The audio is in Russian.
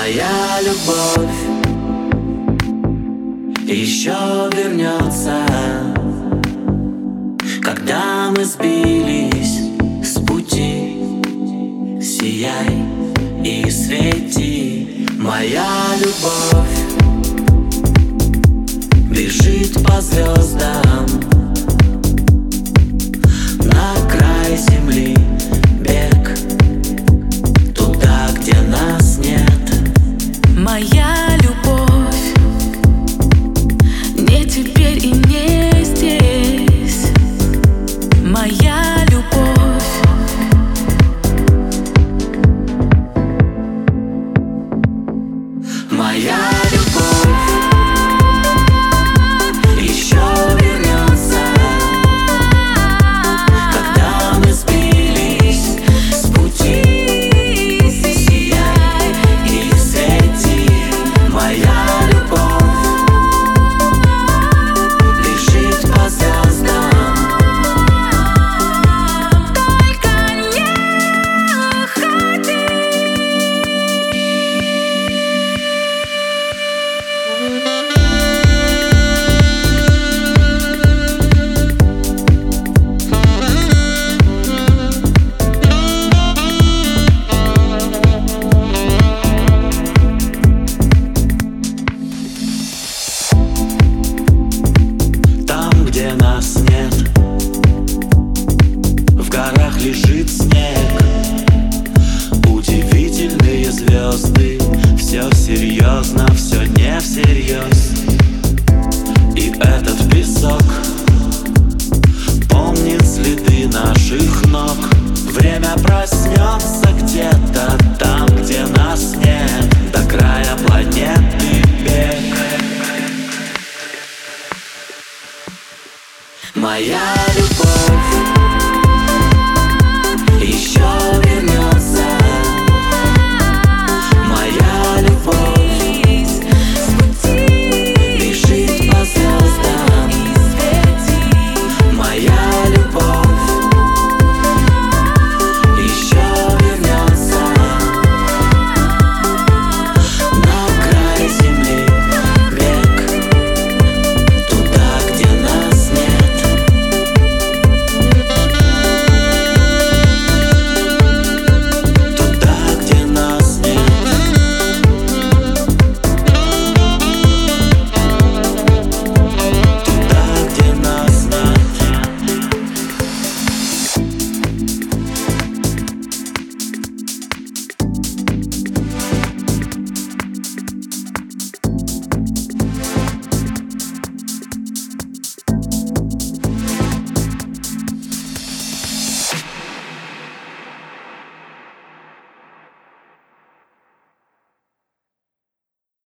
Моя любовь. Еще вернется. Когда мы сбились с пути Сияй и свети. Моя любовь Моя песок. Помнит следы наших ног. Время проснется где-то там, где нас нет. До края планеты бег. Моя любовь.